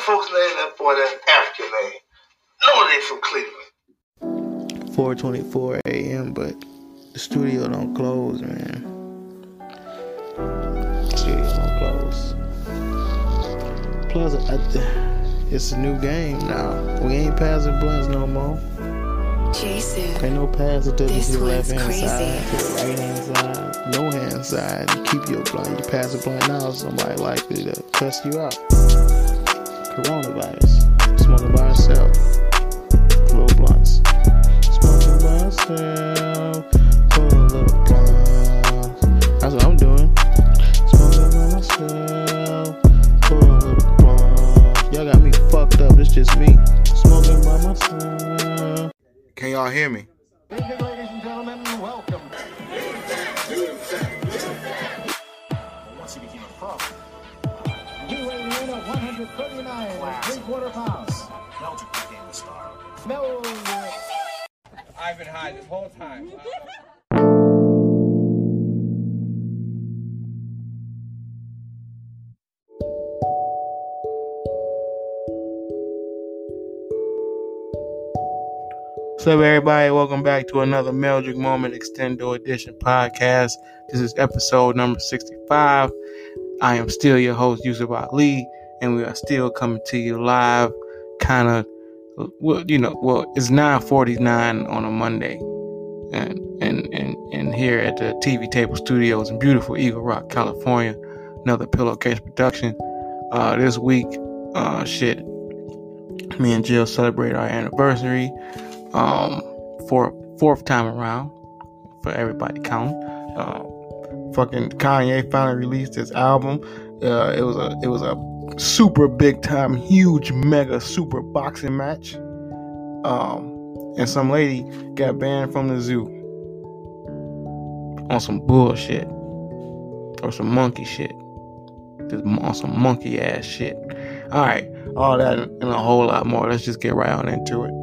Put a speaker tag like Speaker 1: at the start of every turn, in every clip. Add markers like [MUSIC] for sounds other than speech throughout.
Speaker 1: folks named that boy that African name. No, they from Cleveland.
Speaker 2: 4:24 a.m. But the studio don't close, man. Studio don't close. Plus, I, it's a new game now. We ain't passing blunts no more.
Speaker 3: Jason.
Speaker 2: Ain't no passing to
Speaker 3: This
Speaker 2: the left hand
Speaker 3: crazy.
Speaker 2: side, to the right hand side, no hand side. You keep your blunt. You pass a blunt now, somebody likely to cuss you out. Coronavirus. Smoking by yourself. Little blunts. Smoking by yourself. Pull a little blunt. That's what I'm doing. Smoking by myself. Pull a little blunt. Y'all got me fucked up. It's just me. Smoking by myself. Can y'all hear me?
Speaker 4: I've been high this whole time.
Speaker 2: Up, everybody? Welcome back to another Meldrick Moment Extendo Edition podcast. This is episode number 65. I am still your host, Yusuf Ali, and we are still coming to you live, kind of, well, you know, well, it's 9:49 on a Monday, and and and and here at the TV Table Studios in beautiful Eagle Rock, California. Another pillowcase production. Uh, this week, uh, shit, me and Jill celebrate our anniversary um for fourth time around for everybody counting. Um, fucking Kanye finally released his album. Uh, it was a it was a super big time, huge, mega, super boxing match. Um, and some lady got banned from the zoo on some bullshit or some monkey shit. Just on some monkey ass shit. All right, all that and a whole lot more. Let's just get right on into it.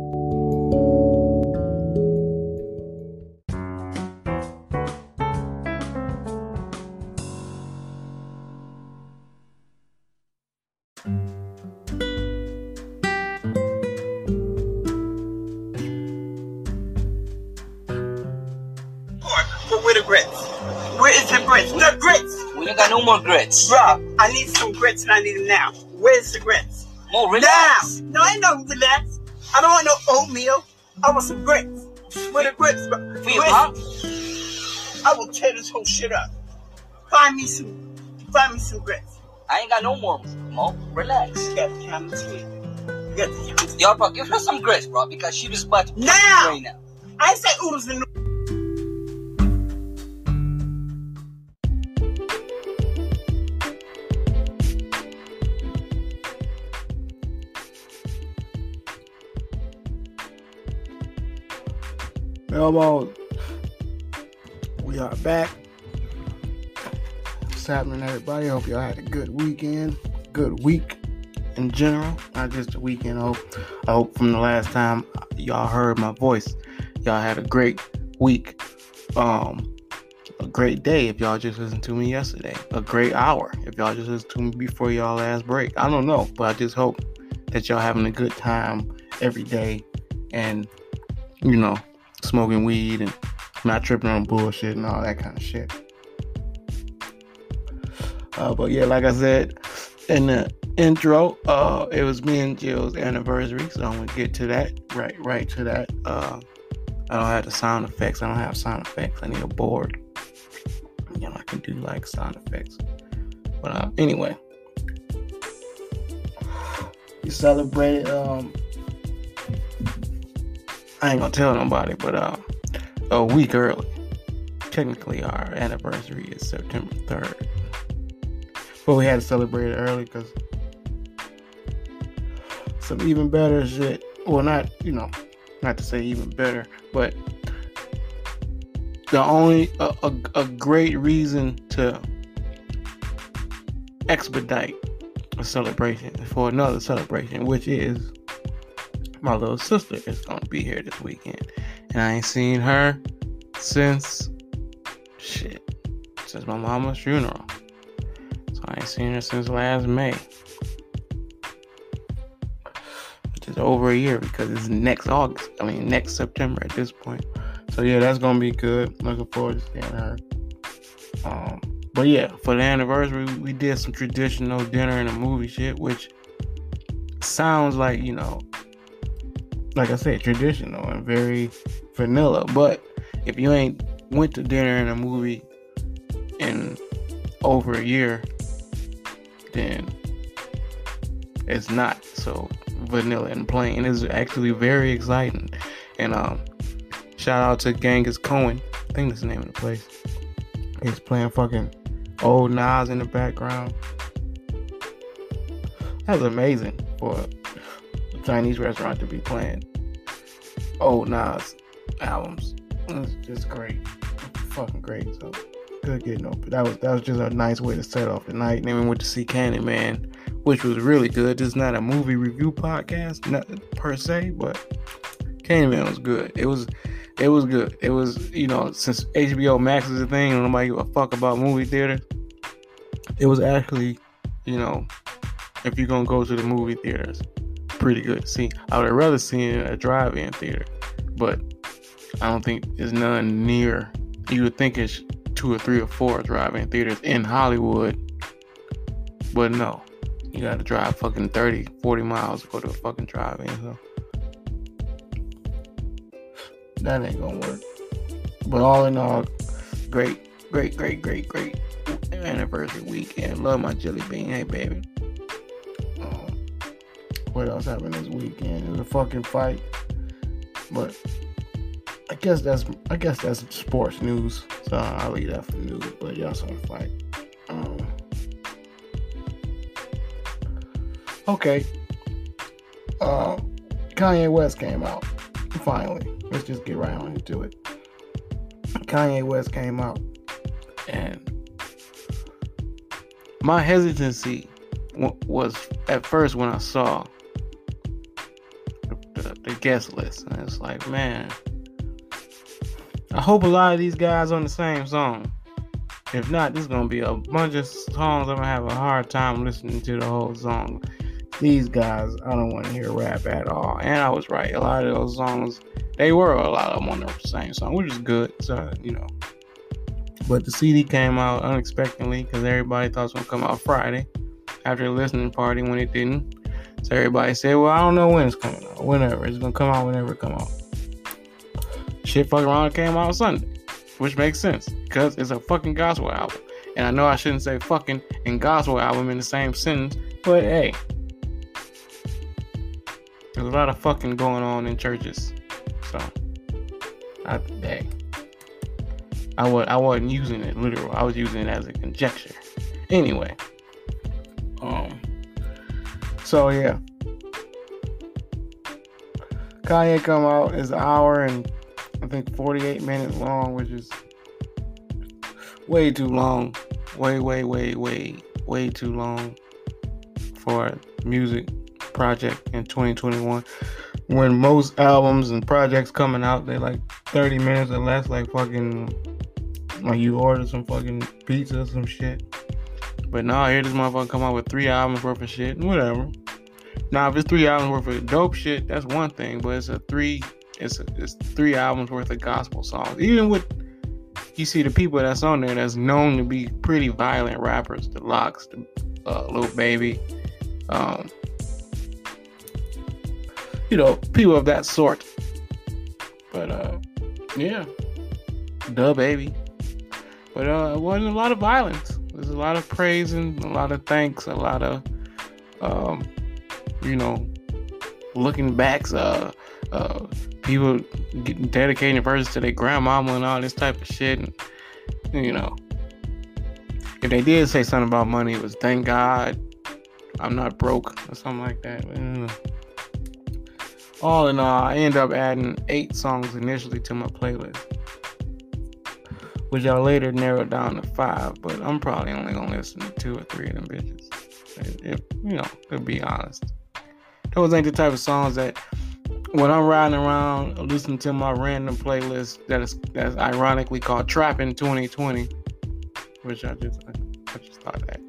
Speaker 5: Grits. Bruh, I need some grits and I need them now. Where's the grits?
Speaker 6: More relax.
Speaker 5: Now! No, I ain't no relax. I don't want no oatmeal. I want some grits. Where the grits, bro?
Speaker 6: For you,
Speaker 5: Where's- I will tear this whole shit up. Find me some, find me some grits.
Speaker 6: I ain't got no more. Mo, relax.
Speaker 5: You got the camera here. You got the camera
Speaker 6: Yo, bro, give her some grits, bro, because she just about to
Speaker 5: Now!
Speaker 6: right now.
Speaker 5: I say oodles and
Speaker 2: Elbow. We are back. What's happening, everybody? Hope y'all had a good weekend, good week in general, not just a weekend. I hope, I hope from the last time y'all heard my voice, y'all had a great week. Um, a great day if y'all just listened to me yesterday. A great hour if y'all just listened to me before y'all last break. I don't know, but I just hope that y'all having a good time every day and you know smoking weed and not tripping on bullshit and all that kind of shit. Uh, but yeah, like I said in the intro, uh, it was me and Jill's anniversary, so I'm gonna get to that right, right to that. Uh, I don't have the sound effects. I don't have sound effects. I need a board. You know, I can do like sound effects. But uh, anyway, we celebrated. Um, I ain't gonna tell nobody, but uh, a week early. Technically, our anniversary is September 3rd. But we had to celebrate it early because some even better shit. Well, not, you know, not to say even better, but the only, a, a, a great reason to expedite a celebration for another celebration, which is my little sister is gonna be here this weekend, and I ain't seen her since shit since my mama's funeral. So I ain't seen her since last May. which is over a year because it's next August. I mean next September at this point. So yeah, that's gonna be good. Looking forward to seeing her. Um, but yeah, for the anniversary, we did some traditional dinner and a movie shit, which sounds like you know, like I said, traditional and very vanilla. But if you ain't went to dinner and a movie in over a year, then it's not so vanilla and plain. It's actually very exciting. And um, shout out to Genghis Cohen. I think that's the name of the place. He's playing fucking old Nas in the background. That's amazing for Chinese restaurant to be playing old Nas albums. It's just great. Fucking great. So good getting over. That was that was just a nice way to set off the night. And then we went to see Candyman, which was really good. This is not a movie review podcast, not per se, but Candyman was good. It was it was good. It was, you know, since HBO Max is a thing and nobody give a fuck about movie theater. it was actually, you know, if you're gonna go to the movie theaters, pretty good see. I would rather see a drive-in theater, but I don't think there's none near. You would think it's two or three or four drive-in theaters in Hollywood, but no, you got to drive fucking 30, 40 miles to go to a fucking drive-in. So that ain't gonna work. But all in all, great, great, great, great, great anniversary weekend. Love my jelly bean. Hey, baby. What else happened this weekend? It was a fucking fight, but I guess that's I guess that's sports news. So I'll leave that for news. But y'all saw the fight. Um, okay. Uh, Kanye West came out finally. Let's just get right on into it. Kanye West came out, and my hesitancy was at first when I saw the, the, guest list, and it's like, man, I hope a lot of these guys on the same song. If not, this is gonna be a bunch of songs I'm gonna have a hard time listening to the whole song. These guys, I don't want to hear rap at all. And I was right. A lot of those songs they were a lot of them on the same song, which is good. So you know, but the CD came out unexpectedly because everybody thought it was gonna come out Friday after the listening party when it didn't. So everybody said, "Well, I don't know when it's coming out. Whenever it's gonna come out, whenever it come out." Shit, fucking around came out Sunday, which makes sense because it's a fucking gospel album. And I know I shouldn't say fucking and gospel album in the same sentence, but hey, there's a lot of fucking going on in churches. So I hey, I was I wasn't using it literal. I was using it as a conjecture. Anyway. Um so yeah. Kanye come out is an hour and I think 48 minutes long, which is way too long. Way, way, way, way, way too long for a music project in 2021 when most albums and projects coming out, they like 30 minutes or less, like fucking, like you order some fucking pizza or some shit. But now here this motherfucker come out with three albums worth of shit, and whatever. Now if it's three albums worth of dope shit, that's one thing. But it's a three, it's a, it's three albums worth of gospel songs. Even with you see the people that's on there that's known to be pretty violent rappers, the LOX, the uh, Lil Baby, um, you know, people of that sort. But uh yeah. DaBaby. But uh it wasn't a lot of violence. There's a lot of praise and a lot of thanks, a lot of um you know looking backs, uh uh people dedicating verses to their grandmama and all this type of shit and you know if they did say something about money it was thank God I'm not broke or something like that. All in all, I end up adding eight songs initially to my playlist, which I later narrowed down to five. But I'm probably only gonna listen to two or three of them bitches. If you know, to be honest, those ain't the type of songs that when I'm riding around listening to my random playlist that is that's ironically called Trapping 2020, which I just I, just thought that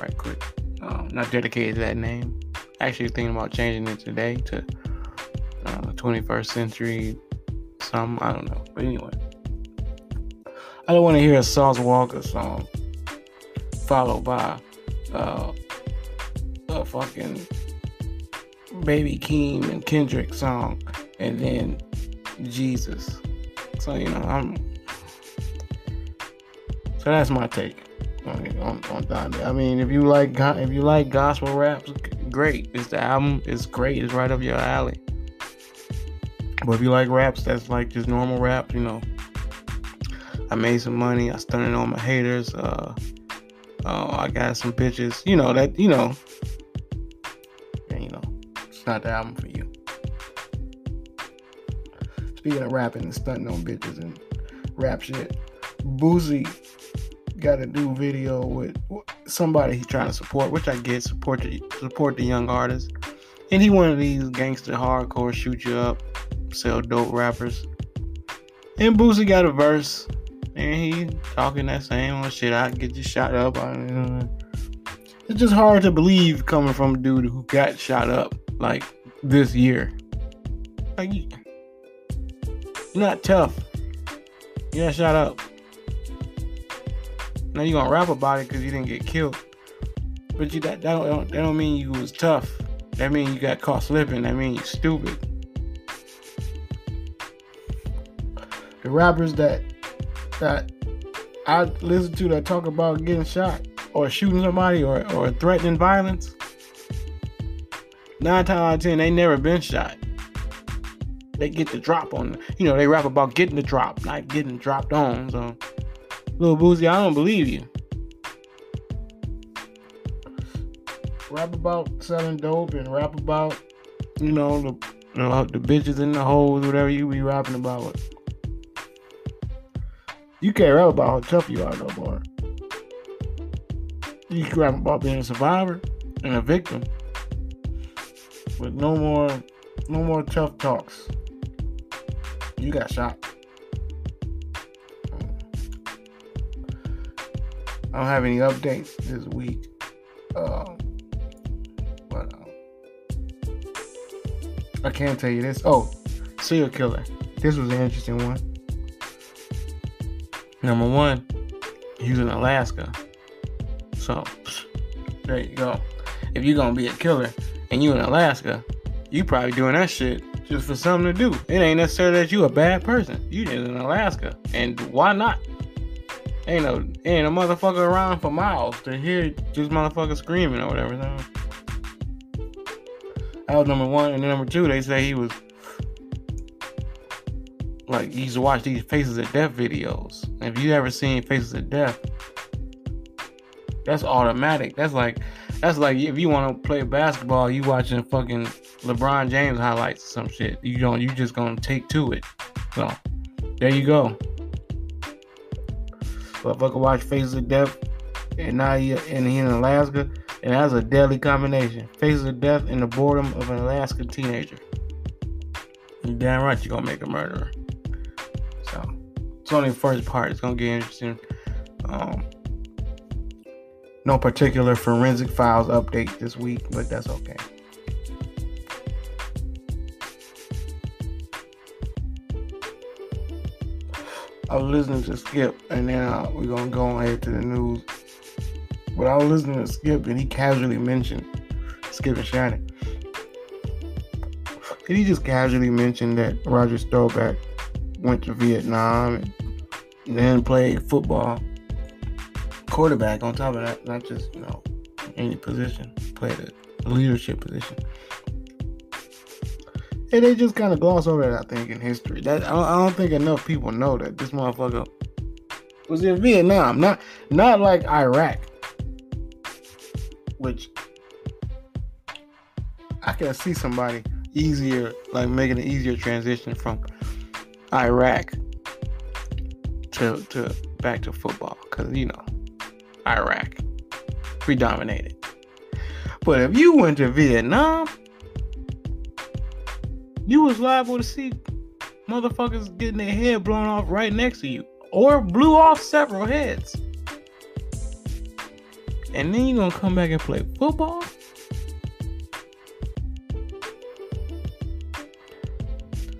Speaker 2: right quick. Um, not dedicated to that name. actually thinking about changing it today to uh, 21st century. Some I don't know, but anyway, I don't want to hear a Sauce Walka song followed by uh, a fucking Baby Keem and Kendrick song, and then Jesus. So you know, I'm. So that's my take on on, on Donda. I mean, if you like if you like gospel raps, great. It's the album. It's great. It's right up your alley. But if you like raps, that's like just normal rap. You know, I made some money. I stunted on my haters. Uh, uh, I got some bitches. You know that. You know, not the album for you. Speaking of rapping and stunting on bitches and rap shit, Boosie got a new video with somebody he's trying to support, which I get support the support the young artists. And he one of these gangster hardcore shoot you up, sell dope rappers. And Boosie got a verse, and he talking that same old shit. I get you shot up. It's just hard to believe coming from a dude who got shot up like this year. Like you're not tough. You got shot up. Now you gonna rap about it because you didn't get killed. But you that, that don't that don't mean you was tough. That mean you got caught slipping. That mean you stupid. The rappers that that I listen to that talk about getting shot or shooting somebody or, or threatening violence, nine times out of ten they never been shot they get the drop on. You know, they rap about getting the drop, not getting dropped on. So, little Boosie, I don't believe you. Rap about selling dope and rap about, you know, the the bitches in the holes, whatever you be rapping about. You can't rap about how tough you are no more. You can rap about being a survivor and a victim. But no more no more tough talks you got shot. I don't have any updates this week. Um, but um, I can tell you this. Oh, serial killer. This was an interesting one. Number one, he's in Alaska. So there you go. If you're gonna be a killer and you in Alaska, you probably doing that shit just for something to do. It ain't necessarily that you a bad person. You just in Alaska, and why not? Ain't no ain't a motherfucker around for miles to hear just motherfucker screaming or whatever. That was number one, and then number two, they say he was like he used to watch these Faces of Death videos. If you ever seen Faces of Death, that's automatic. That's like that's like if you want to play basketball, you watching fucking LeBron James highlights or some shit. You don't. You just gonna take to it. So there you go. Fucking watch Faces of Death, and now he and he in Alaska, and that's a deadly combination. Faces of Death and the boredom of an Alaska teenager. You damn right you're gonna make a murderer. So it's only the first part. It's gonna get interesting. Um, no particular forensic files update this week, but that's okay. I was listening to Skip, and then uh, we're gonna go ahead to the news. But I was listening to Skip, and he casually mentioned Skip and Shannon. And he just casually mentioned that Roger Staubach went to Vietnam and then played football, quarterback. On top of that, not just you know any position, play the leadership position and they just kind of gloss over that. I think in history, that I don't, I don't think enough people know that this motherfucker was in Vietnam, not not like Iraq, which I can see somebody easier, like making an easier transition from Iraq to to back to football, because you know Iraq. predominated. But if you went to Vietnam, you was liable to see motherfuckers getting their head blown off right next to you. Or blew off several heads. And then you're gonna come back and play football?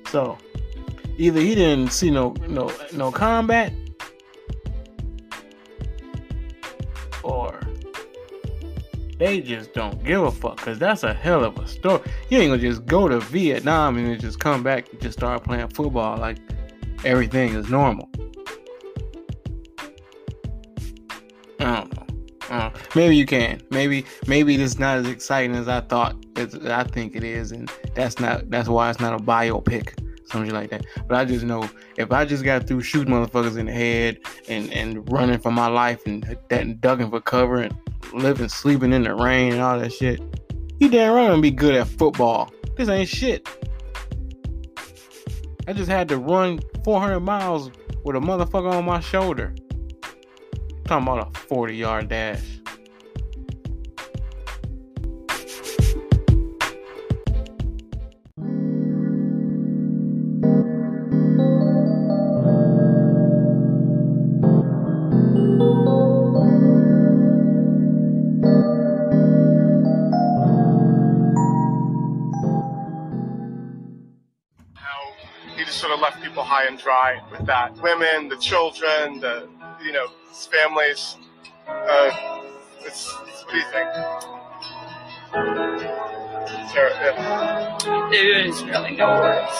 Speaker 2: So either he didn't see no no no combat they just don't give a fuck. Cause that's a hell of a story. You ain't gonna just go to Vietnam and then just come back and just start playing football like everything is normal. I don't know. Maybe you can. Maybe maybe it's not as exciting as I thought. As I think it is, and that's not. That's why it's not a biopic, something like that. But I just know if I just got through shooting motherfuckers in the head and and running for my life and that and ducking for cover and living sleeping in the rain and all that shit, you damn right I'm be good at football. This ain't shit. I just had to run 400 miles with a motherfucker on my shoulder. talking about a 40 yard dash.
Speaker 7: And dry with that. Women, the children, the you know families. Uh, it's, what do you think? Sarah, yeah.
Speaker 8: There is really no words.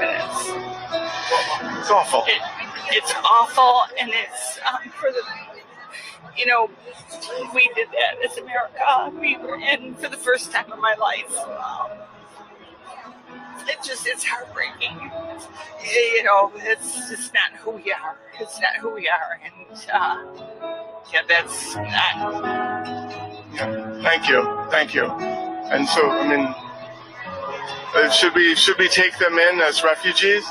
Speaker 8: It's,
Speaker 7: It's awful.
Speaker 8: it, it's awful, and it's um, for the, you know, we did that as America. We were in for the first time in my life. Um, it just it's heartbreaking. You know, it's just not who we are. It's not who we are, and uh, yeah, that's not.
Speaker 7: Yeah. Thank you, thank you. And so, I mean, uh, should we should we take them in as refugees?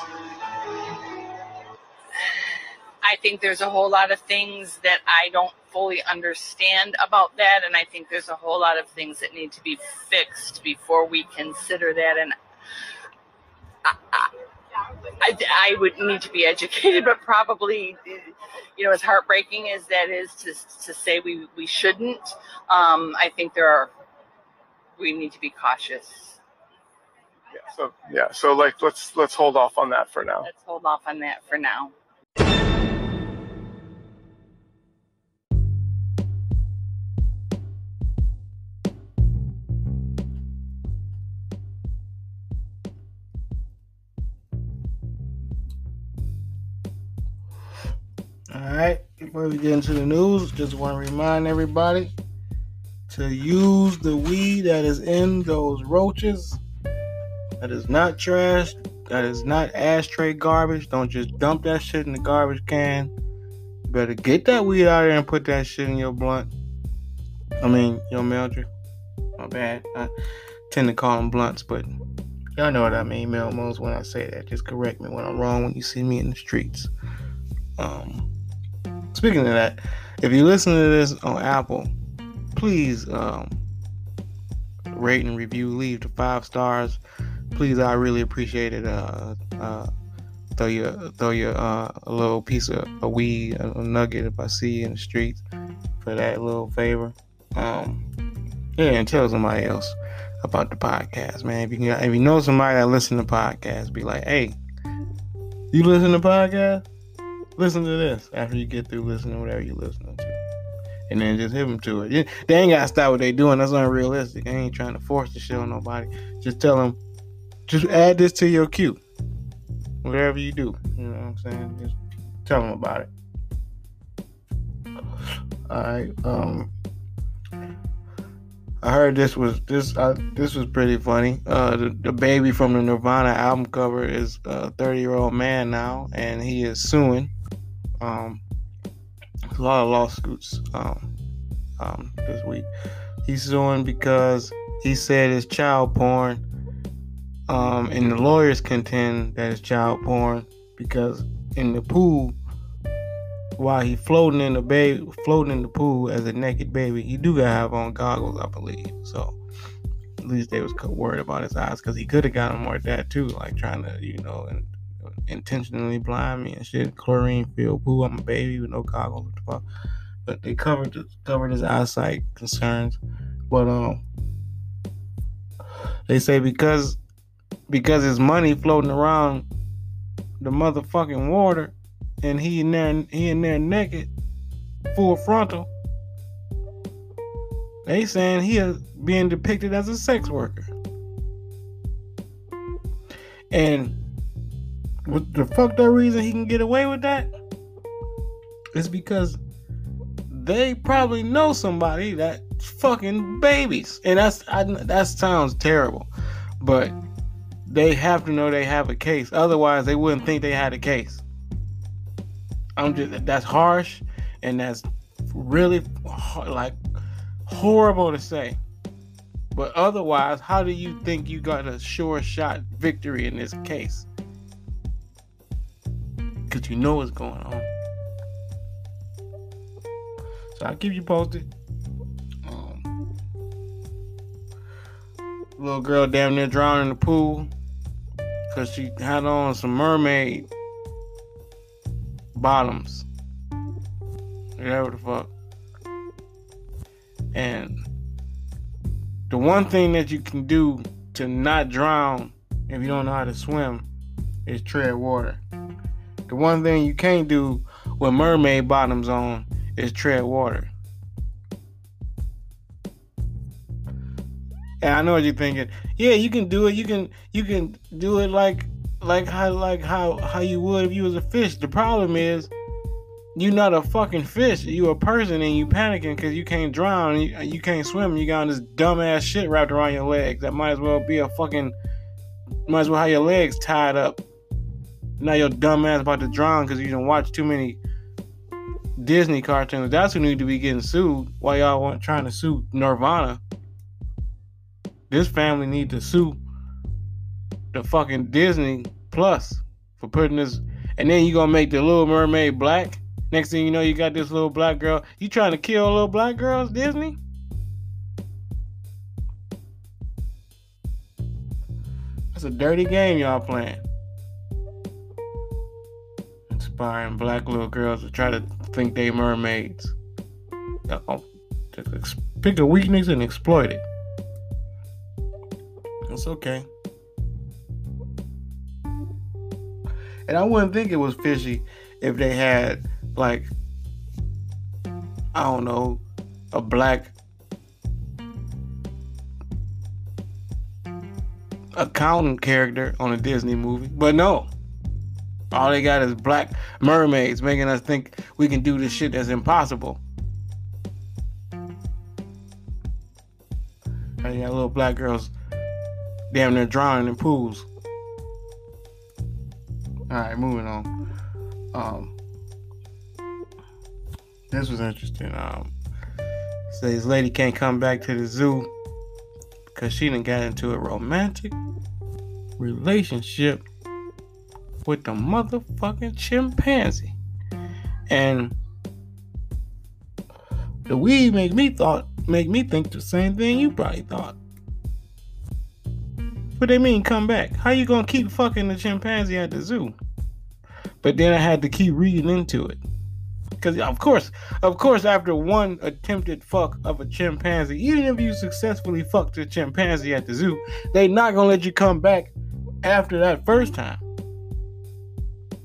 Speaker 8: I think there's a whole lot of things that I don't fully understand about that, and I think there's a whole lot of things that need to be fixed before we consider that. And I, I, would need to be educated, [LAUGHS] but probably, you know, as heartbreaking as that is to to say we we shouldn't, um, I think there are we need to be cautious.
Speaker 7: Yeah. So yeah. So like, let's let's hold off on that for now.
Speaker 8: Let's hold off on that for now.
Speaker 2: All right, before we get into the news, just want to remind everybody to use the weed that is in those roaches. That is not trash. That is not ashtray garbage. Don't just dump that shit in the garbage can. You better get that weed out of there and put that shit in your blunt. I mean, your Meldrick. My bad. I tend to call them blunts, but y'all know what I mean, Melmos, when I say that. Just correct me when I'm wrong when you see me in the streets. Um, Speaking of that, if you listen to this on Apple, please um, rate and review. Leave the five stars, please. I really appreciate it. Uh, uh, throw you throw you uh, a little piece of a weed, a, a nugget if I see you in the streets for that little favor. Um, yeah, and tell somebody else about the podcast, man. If you can, if you know somebody that listen to podcasts, be like, hey, you listen to podcasts? Listen to this after you get through listening to whatever you're listening to. And then just hit them to it. They ain't got to stop what they doing. That's unrealistic. I ain't trying to force the shit on nobody. Just tell them, just add this to your queue. Whatever you do. You know what I'm saying? Just tell them about it. Alright. Um, I heard this was this uh, this was pretty funny. Uh, the, the baby from the Nirvana album cover is a 30 year old man now, and he is suing. Um, a lot of lawsuits um, um, this week. He's suing because he said it's child porn, um, and the lawyers contend that it's child porn because in the pool, while he floating in the baby, floating in the pool as a naked baby, he do gotta have on goggles, I believe. So at least they was worried about his eyes because he could have gotten more that too, like trying to, you know, and intentionally blind me and shit. Chlorine filled pool. I'm a baby with no goggles. What the fuck? But they covered covered his eyesight concerns. But um, they say because because his money floating around the motherfucking water and he in there he in there naked, full frontal. They saying he is being depicted as a sex worker. And what the fuck that reason he can get away with that? Is because they probably know somebody that fucking babies. And that's I, that sounds terrible. But they have to know they have a case. Otherwise, they wouldn't think they had a case. I'm just that's harsh and that's really like horrible to say. But otherwise, how do you think you got a sure shot victory in this case? Because you know what's going on. So I'll keep you posted. Um, little girl damn near drowned in the pool because she had on some mermaid bottoms. Whatever the fuck. And the one thing that you can do to not drown if you don't know how to swim is tread water. The one thing you can't do with mermaid bottoms on is tread water. And I know what you're thinking. Yeah, you can do it. You can you can do it like like how like how how you would if you was a fish. The problem is you're not a fucking fish. You a person and you panicking because you can't drown. You, you can't swim. You got this dumbass shit wrapped around your legs. That might as well be a fucking. Might as well have your legs tied up. Now your dumb ass about to drown because you don't watch too many Disney cartoons. That's who need to be getting sued. Why y'all want trying to sue Nirvana? This family need to sue the fucking Disney Plus for putting this. And then you gonna make the Little Mermaid black. Next thing you know, you got this little black girl. You trying to kill little black girls, Disney? That's a dirty game y'all playing. Inspiring black little girls to try to think they mermaids. Oh, pick a weakness and exploit it. It's okay. And I wouldn't think it was fishy if they had like I don't know, a black accountant character on a Disney movie. But no. All they got is black mermaids making us think we can do this shit that's impossible. And you got little black girls damn near drowning in pools. Alright, moving on. Um this was interesting. Um, so this lady can't come back to the zoo because she didn't get into a romantic relationship with the motherfucking chimpanzee. And the weed make me thought make me think the same thing you probably thought. What they mean come back? How you gonna keep fucking the chimpanzee at the zoo? But then I had to keep reading into it. Because of course, of course, after one attempted fuck of a chimpanzee, even if you successfully fucked a chimpanzee at the zoo, they not gonna let you come back after that first time.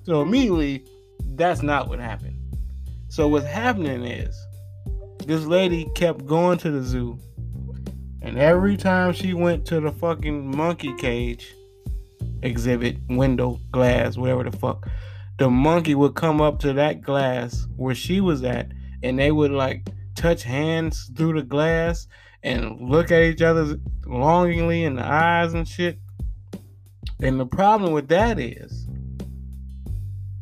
Speaker 2: So immediately, that's not what happened. So what's happening is, this lady kept going to the zoo, and every time she went to the fucking monkey cage exhibit, window, glass, whatever the fuck, the monkey would come up to that glass where she was at and they would like touch hands through the glass and look at each other longingly in the eyes and shit. And the problem with that is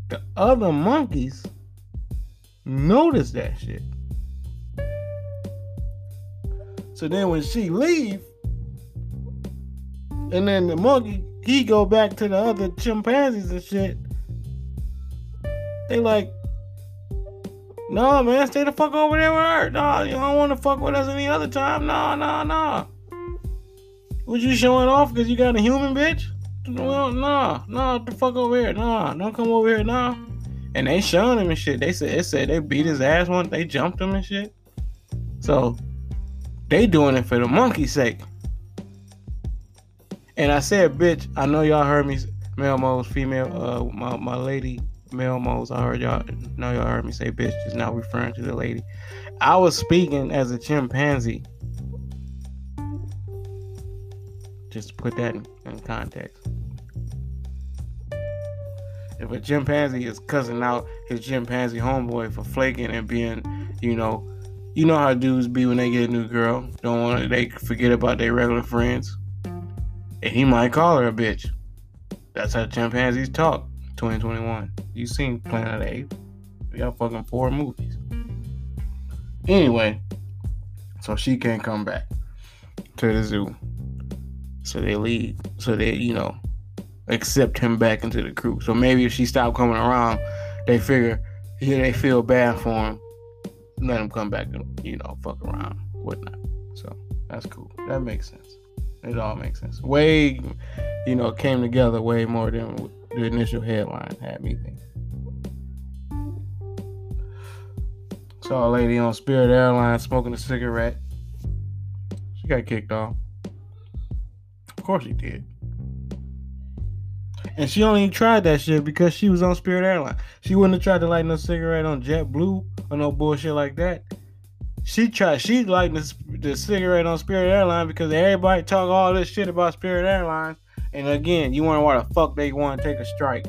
Speaker 2: the other monkeys notice that shit. So then when she leave, and then the monkey he go back to the other chimpanzees and shit, they like, no, man, stay the fuck over there with her. No, you don't want to fuck with us any other time. No, no, no. Was you showing off because you got a human bitch? Well, no, no, the fuck over here. No, don't come over here now. And they showing him and shit. They said, it said they beat his ass once. They jumped him and shit. So they doing it for the monkey's sake. And I said, bitch, I know y'all heard me, male moles, female, uh, my, my lady, male moles. I heard y'all, know y'all heard me say bitch, just now referring to the lady. I was speaking as a chimpanzee. Just put that in, in context. If a chimpanzee is cussing out his chimpanzee homeboy for flaking and being, you know, you know how dudes be when they get a new girl. Don't want they forget about their regular friends. And he might call her a bitch. That's how chimpanzees talk. 2021. You seen Planet of the Apes? Got fucking four movies. Anyway, so she can't come back to the zoo. So they leave. So they, you know, accept him back into the crew. So maybe if she stopped coming around, they figure, yeah, they feel bad for him let him come back and you know fuck around, whatnot. So that's cool. That makes sense. It all makes sense. Way, you know, came together way more than the initial headline had me think. Saw a lady on Spirit Airlines smoking a cigarette. She got kicked off. Of course she did. And she only tried that shit because she was on Spirit Airlines. She wouldn't have tried to light no cigarette on JetBlue or no bullshit like that. She tried. She lighting the, the cigarette on Spirit Airlines because everybody talk all this shit about Spirit Airlines. And again, you wonder why the fuck they want to take a strike.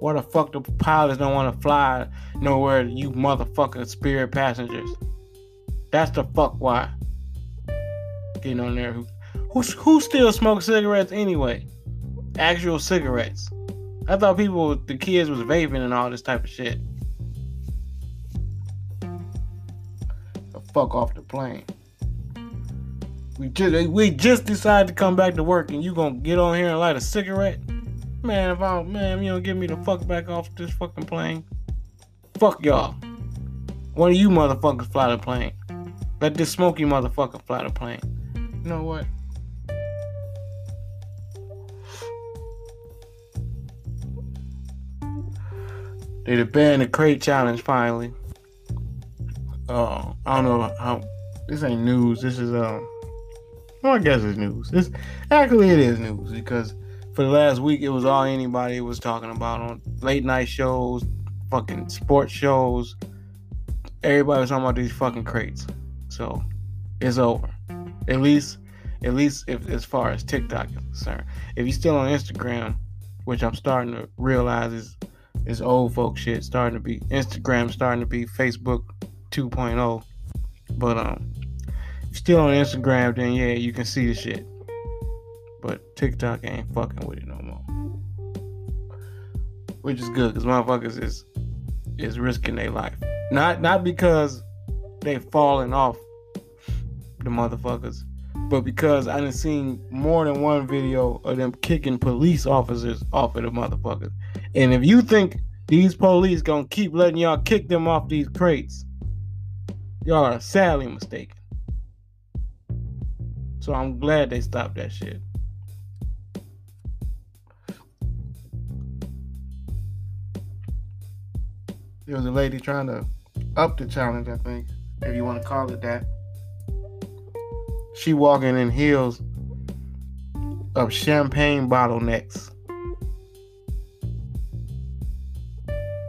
Speaker 2: Why the fuck the pilots don't want to fly nowhere, you motherfucking Spirit passengers? That's the fuck why. Getting on there. Who, who, still smokes cigarettes anyway? Actual cigarettes. I thought people, the kids was vaping and all this type of shit. fuck off the plane. We just we just decided to come back to work, and you gonna get on here and light a cigarette? Man, if I man, you don't get me the fuck back off this fucking plane. Fuck y'all. One of you motherfuckers fly the plane. Let this smoky motherfucker fly the plane. You know what? They banned the crate challenge finally uh, I don't know how this ain't news. This is um, well, I guess it's news. Actually it is news because for the last week it was all anybody was talking about on late night shows, fucking sports shows. Everybody was talking about these fucking crates. So it's over. At least, at least if as far as TikTok is concerned. If you're still on Instagram, which I'm starting to realize is is old folk shit starting to be Instagram starting to be Facebook 2.0. But um, still on Instagram, then yeah, you can see the shit. But TikTok ain't fucking with it no more. Which is good, cause motherfuckers is is risking their life. Not not because they falling off the motherfuckers, but because I done seen more than one video of them kicking police officers off of the motherfuckers. And if you think these police gonna keep letting y'all kick them off these crates, Y'all are sadly mistaken. So I'm glad they stopped that shit. There was a lady trying to up the challenge, I think, if you want to call it that. She walking in heels of champagne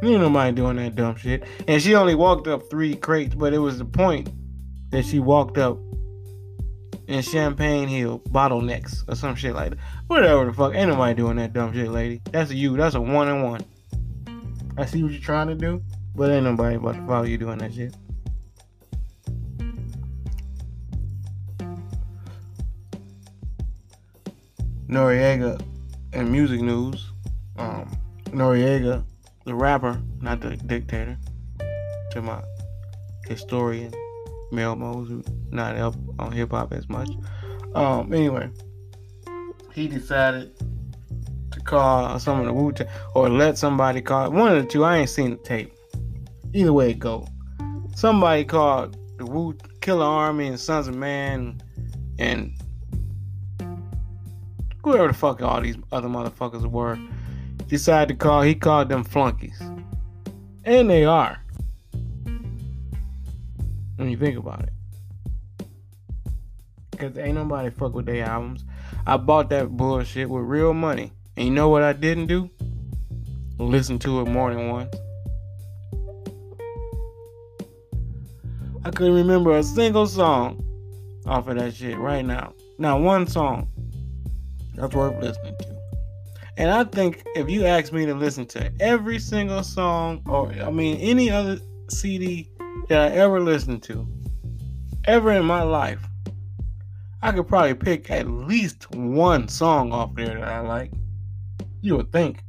Speaker 2: bottlenecks. Ain't nobody doing that dumb shit. And she only walked up three crates, but it was the point that she walked up in Champagne Hill bottlenecks or some shit like that. Whatever the fuck. Ain't nobody doing that dumb shit, lady. That's a you. That's a one and one. I see what you're trying to do, but ain't nobody about to follow you doing that shit. Noreaga and music news. Um, Noreaga the rapper, not the dictator, to my historian, Mel Mose, who not up on hip hop as much. Um, anyway, he decided to call some of the Wu Tang or let somebody call one of the two. I ain't seen the tape. Either way it go, somebody called the Wu Killarmy and Sunz of Man and whoever the fuck all these other motherfuckers were decided to call, he called them flunkies. And they are. When you think about it. because ain't nobody fuck with their albums. I bought that bullshit with real money. And you know what I didn't do? Listen to it more than once. I couldn't remember a single song off of that shit right now. Not one song that's worth listening. And I think if you ask me to listen to every single song, or I mean any other CD that I ever listened to, ever in my life, I could probably pick at least one song off there that I like. You would think.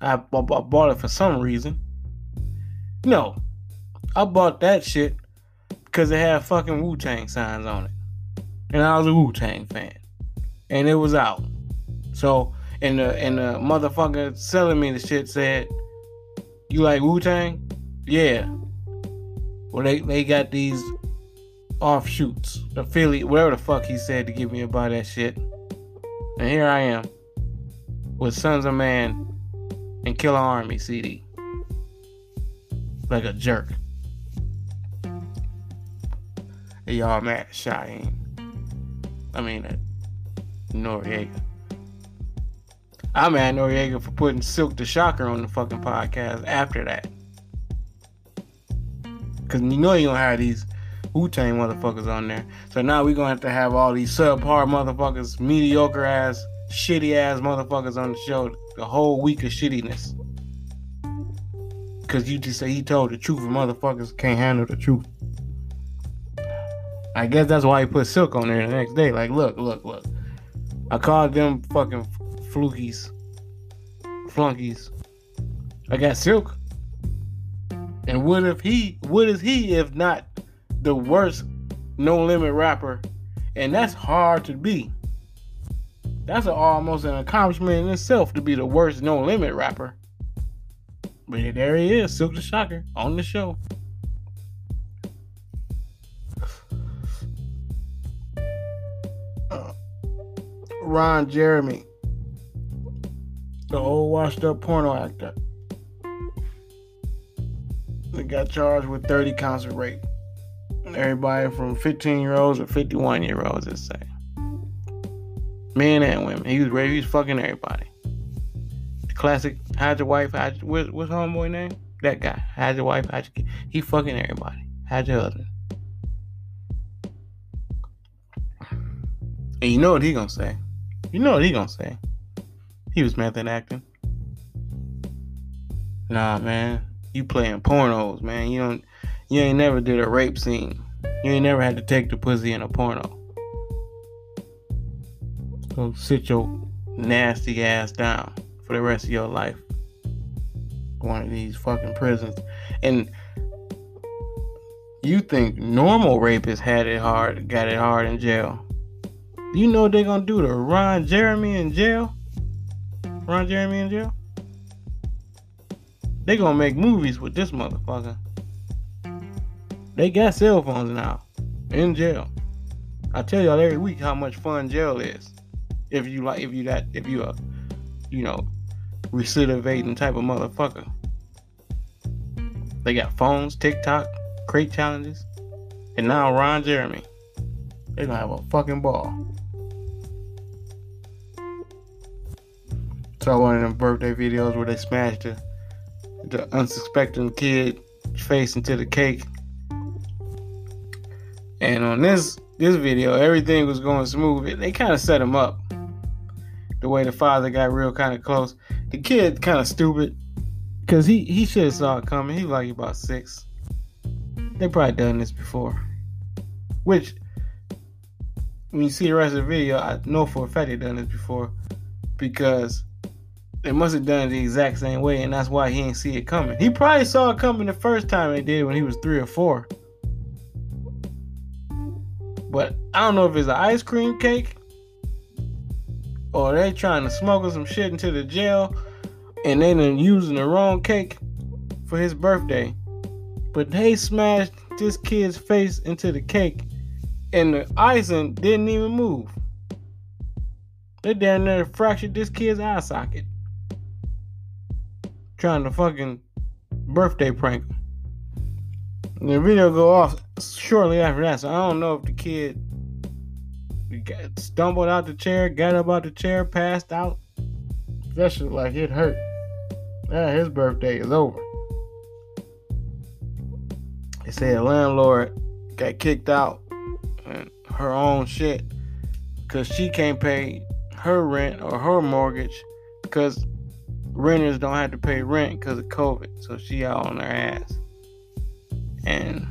Speaker 2: I bought it for some reason. No, I bought that shit because it had fucking Wu Tang signs on it. And I was a Wu Tang fan. And it was out. So, and the, and the motherfucker selling me the shit said, You like Wu Tang? Yeah. Well, they, they got these offshoots, affiliate, whatever the fuck he said to give me about that shit. And here I am with Sunz of Man and Killarmy CD. Like a jerk. Y'all mad Shyheim. I mean, uh, Noreaga. I'm mad Noreaga for putting Silk the Shocker on the fucking podcast after that. Cause you know you don't have these Wu Tang motherfuckers on there. So now we're gonna have to have all these subpar motherfuckers, mediocre ass, shitty ass motherfuckers on the show the whole week of shittiness. Cause you just say he told the truth and motherfuckers can't handle the truth. I guess that's why he put Silk on there the next day. Like, look, look, look. I called them fucking flukies, flunkies. I got Silk. And what if he, what is he if not the worst no limit rapper? And that's hard to be. That's a, almost an accomplishment in itself to be the worst no limit rapper. But there he is, Silk the Shocker, on the show. Uh, Ron Jeremy, the old washed up porno actor. They got charged with 30 counts of rape. Everybody from 15 year olds or 51 year olds, let's say. Men and women. He was raping, he was fucking everybody. The classic, hide your wife, hide your, what's, what's homeboy name? That guy. Hide your wife, hide your kid. He fucking everybody. Hide your husband. And you know what he gonna say? You know what he gonna say? He was method acting. Nah, man. You playing pornos, man. You don't. You ain't never did a rape scene. You ain't never had to take the pussy in a porno. Go sit your nasty ass down for the rest of your life. One of these fucking prisons. And you think normal rapists had it hard, got it hard in jail. You know what they're gonna do to Ron Jeremy in jail? Ron Jeremy in jail? They gonna make movies with this motherfucker. They got cell phones now in jail. I tell y'all every week how much fun jail is. If you like, if you that, if you a, you know, recidivating type of motherfucker. They got phones, TikTok, crate challenges, and now Ron Jeremy. They gonna have a fucking ball. Saw one of them birthday videos where they smashed the, the unsuspecting kid face into the cake. And on this this video, everything was going smooth. They kind of set him up. The way the father got real kind of close. The kid kind of stupid because he he should have saw it coming. He was like about six. They probably done this before. Which, when you see the rest of the video, I know for a fact they done this before because they must have done it the exact same way, and that's why he ain't see it coming. He probably saw it coming the first time they did when he was three or four. But I don't know if it's an ice cream cake or they trying to smuggle some shit into the jail and they done using the wrong cake for his birthday. But they smashed this kid's face into the cake and the icing didn't even move. They down there fractured this kid's eye socket trying to fucking birthday prank him. the video go off shortly after that, so I don't know if the kid stumbled out the chair, got up out the chair, passed out. That shit like it hurt. Yeah, his birthday is over. They the landlord got kicked out and her own shit because she can't pay her rent or her mortgage because renters don't have to pay rent because of COVID. So she out on her ass. And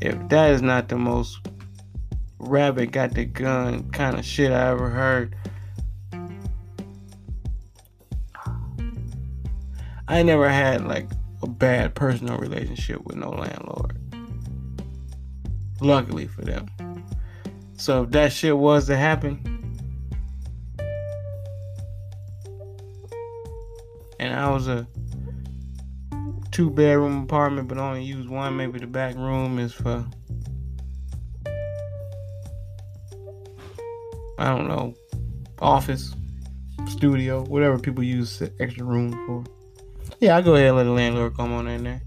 Speaker 2: if that is not the most rabbit got the gun kind of shit I ever heard. I never had like a bad personal relationship with no landlord. Luckily for them. So if that shit was to happen, I was a two bedroom apartment but only use one, maybe the back room is for I don't know, office, studio, whatever people use extra room for. Yeah, I go ahead and let the landlord come on in there.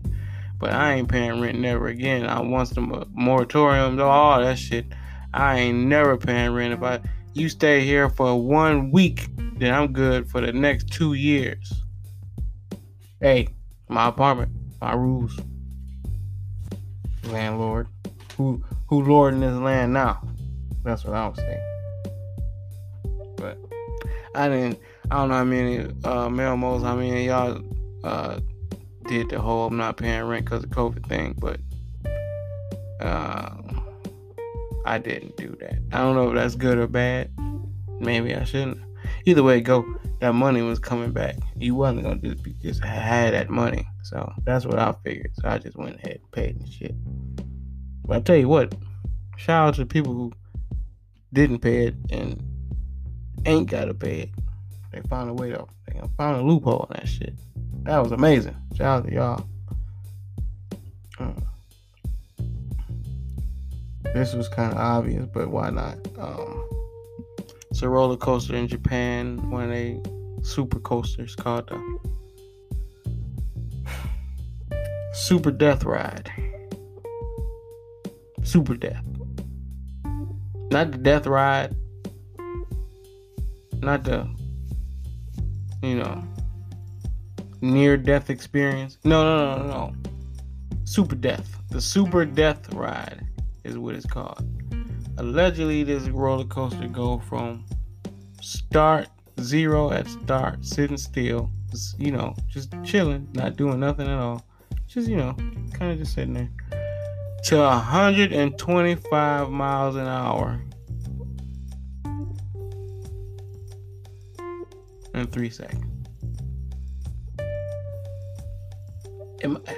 Speaker 2: But I ain't paying rent never again. I want some moratorium, all that shit. I ain't never paying rent. If I you stay here for one week, then I'm good for the next two years. Hey, my apartment, my rules. Landlord. Who who lording this land now? That's what I was saying. But I didn't. I don't know how many uh, Melmos, how many y'all uh, did the whole I'm not paying rent because of COVID thing, but uh, I didn't do that. I don't know if that's good or bad. Maybe I shouldn't. Either way, go. That money was coming back. You wasn't gonna just be, just had that money. So that's what I figured. So I just went ahead and paid and shit. But I tell you what, shout out to people who didn't pay it and ain't gotta pay it. They found a way to they found a loophole in that shit. That was amazing. Shout out to y'all. Uh, this was kind of obvious, but why not? Um, it's a roller coaster in Japan, one of they super coasters called the Super Death Ride. Super Death. Not the Death Ride, not the you know near death experience. No, no, no, no. Super death. The super death ride is what it's called. Allegedly, this roller coaster go from start zero at start, sitting still, you know, just chilling, not doing nothing at all, just you know, kind of just sitting there, to 125 miles an hour in three seconds. Am I,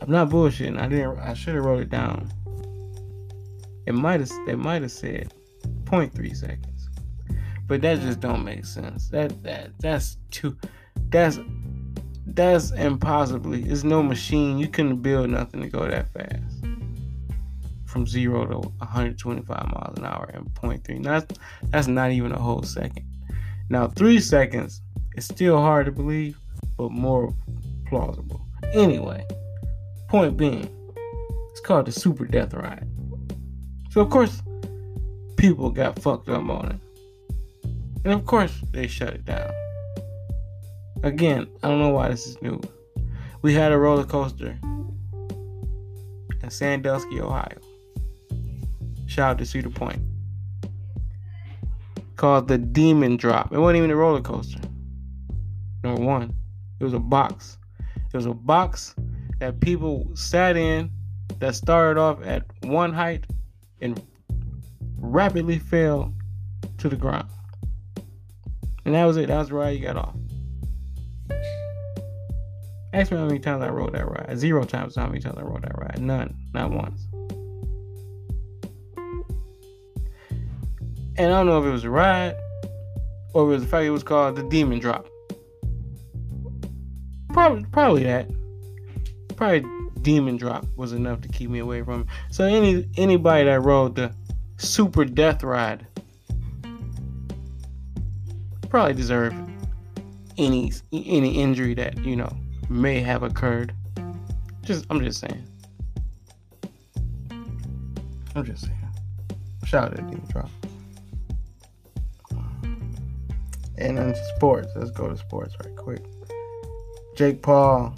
Speaker 2: I'm not bullshitting. I didn't. I should have wrote it down. It might have. They might have said 0.3 seconds, but that just don't make sense. That that that's too. That's that's impossibly. It's no machine. You couldn't build nothing to go that fast. From zero to 125 miles an hour in 0.3. That's that's not even a whole second. Now three seconds is still hard to believe, but more plausible. Anyway, point being, it's called the Super Death Ride. So of course, people got fucked up on it, and of course they shut it down. Again, I don't know why this is new. We had a roller coaster in Sandusky, Ohio. Shout out to Cedar Point. Called the Demon Drop. It wasn't even a roller coaster. Number one, it was a box it was a box that people sat in that started off at one height and rapidly fell to the ground. And that was it. That was the ride you got off. Ask me how many times I rode that ride. Zero times how many times I rode that ride. None. Not once. And I don't know if it was a ride or if it was the fact it was called the Demon Drop. Probably, probably that. Probably demon drop was enough to keep me away from it. So any anybody that rode the super death ride probably deserved any any injury that you know may have occurred. Just I'm just saying. I'm just saying. Shout out to Demon Drop. And then sports. Let's go to sports right quick. Jake Paul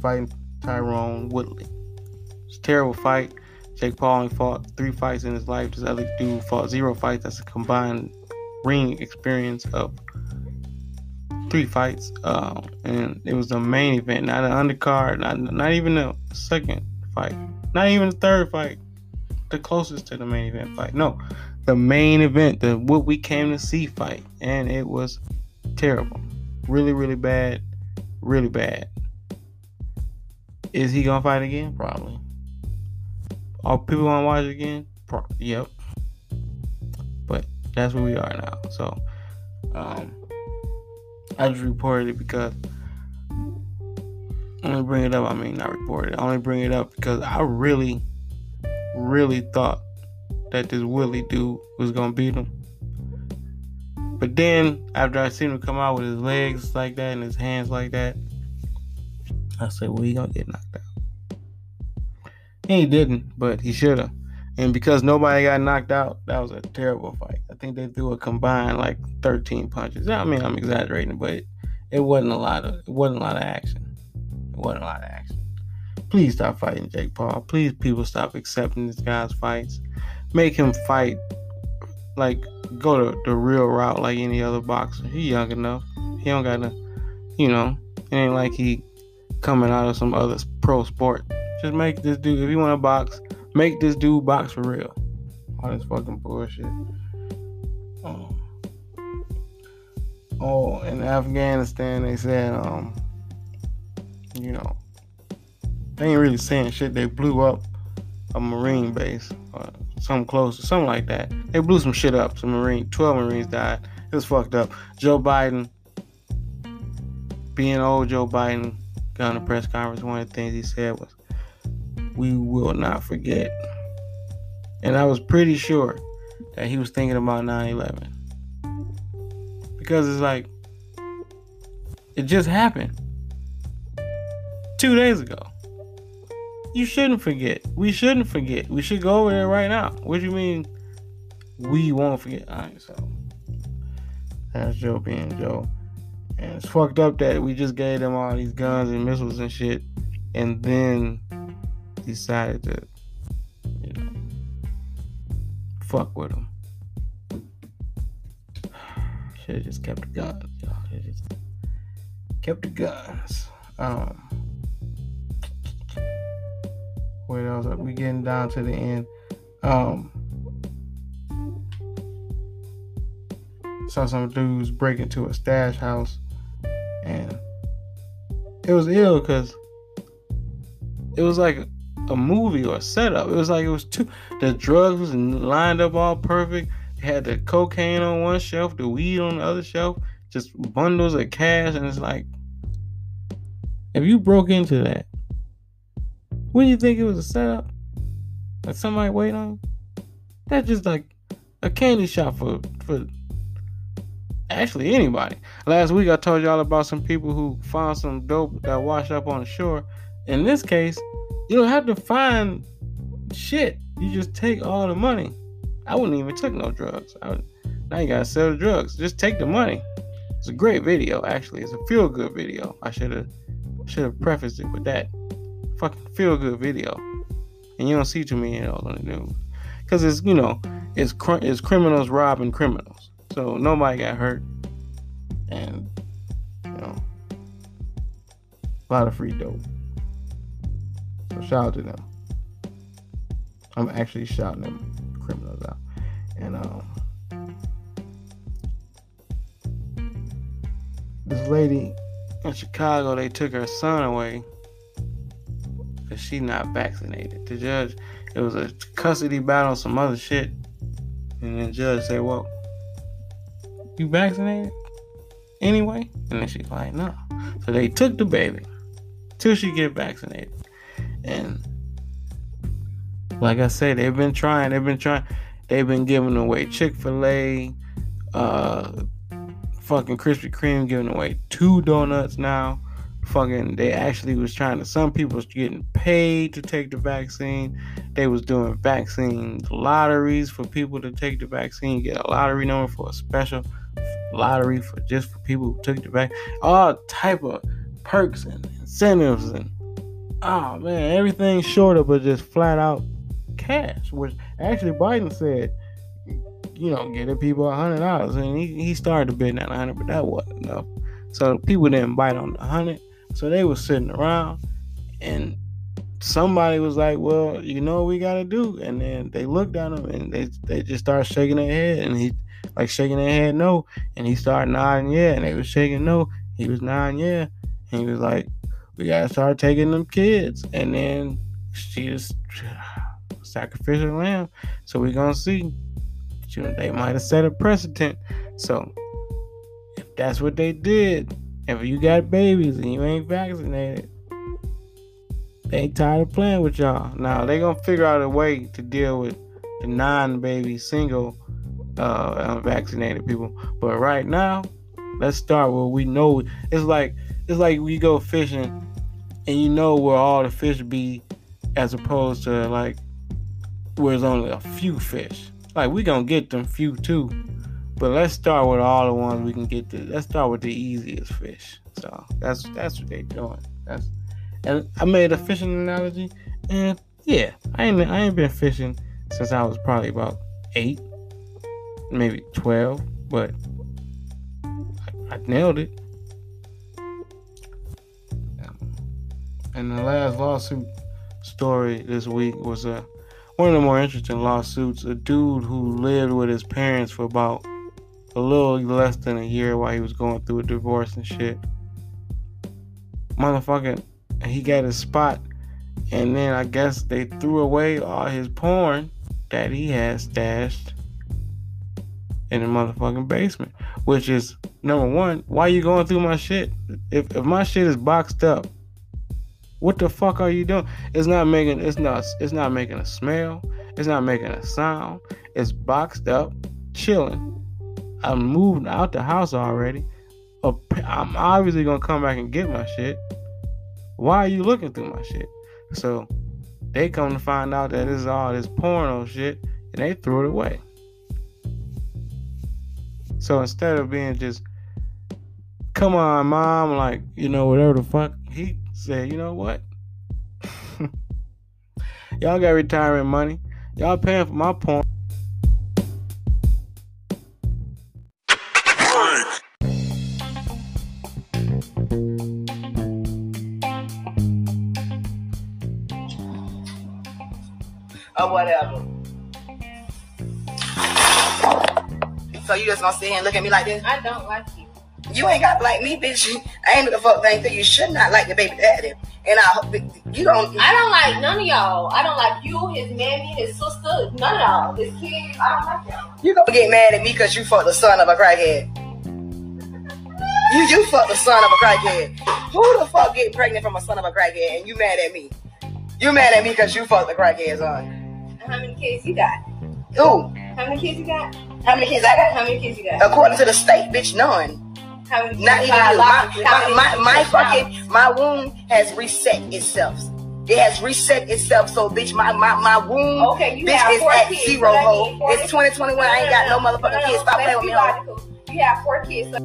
Speaker 2: fighting Tyron Woodley. It's a terrible fight. Jake Paul only fought three fights in his life. This other dude fought zero fights. That's a combined ring experience of three fights. Um, and it was the main event, not an undercard, not not even the second fight, not even the third fight, the closest to the main event fight. No, the main event, the what we came to see fight, and it was terrible, really, really bad, really bad. Is he gonna fight again? Probably. Are people gonna watch again? Pro- yep. But that's where we are now. So, um, I just reported it because I only bring it up. I mean, not reported. I only bring it up because I really, really thought that this Willie dude was gonna beat him. But then, after I seen him come out with his legs like that and his hands like that, I said, "Well, he gonna get knocked out." He didn't, but he should have. And because nobody got knocked out, that was a terrible fight. I think they threw a combined like 13 punches. I mean, I'm exaggerating, but it, it wasn't a lot of it wasn't a lot of action. It wasn't a lot of action. Please stop fighting Jake Paul. Please, people, stop accepting this guy's fights. Make him fight like go to the real route like any other boxer. He young enough. He don't gotta, you know. It ain't like he coming out of some other pro sport. Just make this dude. If you want to box, make this dude box for real. All this fucking bullshit. Oh, oh in Afghanistan, they said, um, you know, they ain't really saying shit. They blew up a Marine base, or something close, or something like that. They blew some shit up. Some Marine, 12 Marines died. It was fucked up. Joe Biden, being old Joe Biden, got on a press conference. One of the things he said was, "We will not forget." And I was pretty sure that he was thinking about 9/11 because it's like it just happened two days ago. You shouldn't forget. We shouldn't forget. We should go over there right now. What do you mean? We won't forget. All right, so that's Joe being Joe. And it's fucked up that we just gave them all these guns and missiles and shit, and then decided to, you know, fuck with them. Should have just kept the guns, y'all. Just kept the guns. Um, what else? Are we getting down to the end. Um, saw some dudes break into a stash house, and it was ill because it was like a movie or a setup. It was like it was two. The drugs was lined up all perfect. They had the cocaine on one shelf, the weed on the other shelf, just bundles of cash, and it's like, if you broke into that, wouldn't you think it was a setup? Like somebody waiting on you? That's just like a candy shop for for actually anybody. Last week I told y'all about some people who found some dope that washed up on the shore. In this case, you don't have to find shit. You just take all the money. I wouldn't even took no drugs. Now you gotta sell the drugs. Just take the money. It's a great video, actually. It's a feel good video. I should have should have prefaced it with that. Fucking feel good video. And you don't see too many of those on the news. Cause it's you know, it's it's criminals robbing criminals. So nobody got hurt. And you know a lot of free dope. So shout out to them. I'm actually shouting them criminals out. And um this lady in Chicago, they took her son away because she not vaccinated. The judge, it was a custody battle, some other shit, and the judge said, "Well, you vaccinated anyway?" And then she's like, "No." So they took the baby till she get vaccinated, and like I said, they've been trying. They've been trying. They've been giving away Chick Fil A, uh, fucking Krispy Kreme giving away two donuts now fucking they actually was trying to some people was getting paid to take the vaccine they was doing vaccine lotteries for people to take the vaccine get a lottery number for a special lottery for just for people who took the back, all type of perks and incentives and oh man everything shorter but just flat out cash which actually biden said you know giving people a hundred dollars and he, he started to bid that hundred but that wasn't enough. So people didn't bite on the hundred. So they were sitting around and somebody was like, Well, you know what we gotta do? And then they looked at him and they they just started shaking their head and he like shaking their head no. And he started nodding yeah and they was shaking no. He was nodding yeah. And he was like, We gotta start taking them kids. And then she just [SIGHS] sacrificial lamb. So we gonna see. They might have set a precedent. So if that's what they did, if you got babies and you ain't vaccinated, they ain't tired of playing with y'all. Now they gonna figure out a way to deal with the non-baby single uh, unvaccinated people. But right now, let's start where we know it's like it's like we go fishing and you know where all the fish be as opposed to like where there's only a few fish. Like we gonna get them few too. But let's start with all the ones we can get to. Let's start with the easiest fish. So that's that's what they're doing. That's and I made a fishing analogy, and yeah, I ain't I ain't been fishing since I was probably about eight, maybe twelve, but I, I nailed it. And the last lawsuit story this week was a one of the more interesting lawsuits. A dude who lived with his parents for about a little less than a year while he was going through a divorce and shit. Motherfucking, he got his spot, and then I guess they threw away all his porn that he had stashed in the motherfucking basement. Which is number one, why you going through my shit? If if my shit is boxed up, what the fuck are you doing? It's not making it's not it's not making a smell. It's not making a sound. It's boxed up, chilling. I'm moved out the house already. I'm obviously gonna come back and get my shit. Why are you looking through my shit? So they come to find out that this is all this porno shit, and they threw it away. So instead of being just, come on, mom, like, you know, whatever the fuck, he said, you know what? [LAUGHS] Y'all got retirement money. Y'all paying for my porn.
Speaker 5: Gonna sit here and look at me like this?
Speaker 9: I don't like you.
Speaker 5: You ain't got to like me, bitch. I ain't the fuck thing you should not like the baby daddy. And I hope you don't.
Speaker 9: I don't like none of y'all. I don't like you, his mammy, his sister, none of y'all. His kids, I don't like y'all.
Speaker 5: You gonna get mad at me because you fucked the son of a crackhead. You you fucked the son of a crackhead. Who the fuck get pregnant from a son of a crackhead and you mad at me? You mad at me because you fucked the crackhead son.
Speaker 9: How many kids you got?
Speaker 5: Who?
Speaker 9: How many kids you got?
Speaker 5: How many kids I got?
Speaker 9: How many kids you got?
Speaker 5: According to the state, bitch, none.
Speaker 9: How many
Speaker 5: Not even you. My, my, my, my fucking my womb has reset itself. It has reset itself. So bitch, my my, my womb
Speaker 9: Okay, you
Speaker 5: bitch is at
Speaker 9: kids.
Speaker 5: zero ho. It's 2021. I ain't got no motherfucking kids. Stop playing with me, ho.
Speaker 9: ho. You have four kids. So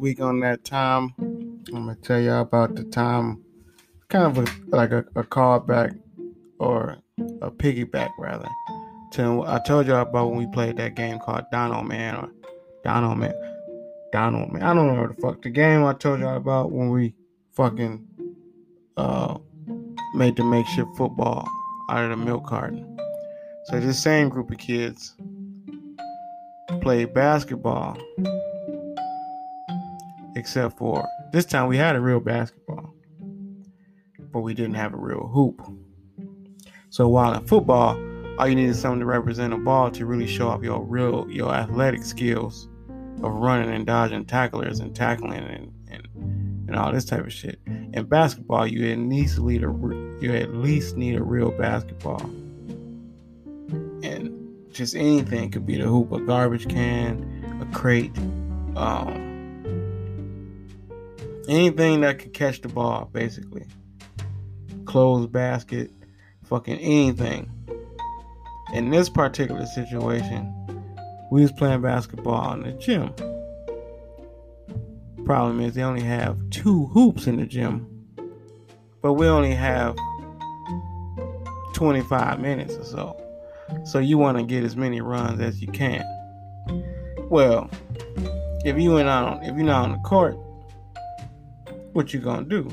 Speaker 2: week on that time, I'm gonna tell y'all about the time, kind of a, like a, a callback or a piggyback rather. To I told y'all about when we played that game called Dono Man or Dono Man, Dono Man. I don't know what the fuck the game I told y'all about when we fucking uh made the makeshift football out of the milk carton. So this same group of kids played basketball except for this time we had a real basketball, but we didn't have a real hoop. So while in football, all you need is something to represent a ball to really show off your real your athletic skills of running and dodging tacklers and tackling and, and, and all this type of shit. In basketball, you at least need a you at least need a real basketball, and just anything could be the hoop, a garbage can, a crate, um, anything that could catch the ball, basically. Closed basket, fucking anything. In this particular situation, we was playing basketball in the gym. Problem is they only have two hoops in the gym, but we only have 25 minutes or so. So you want to get as many runs as you can. Well, if you went out, if you're not on the court, what you gonna do?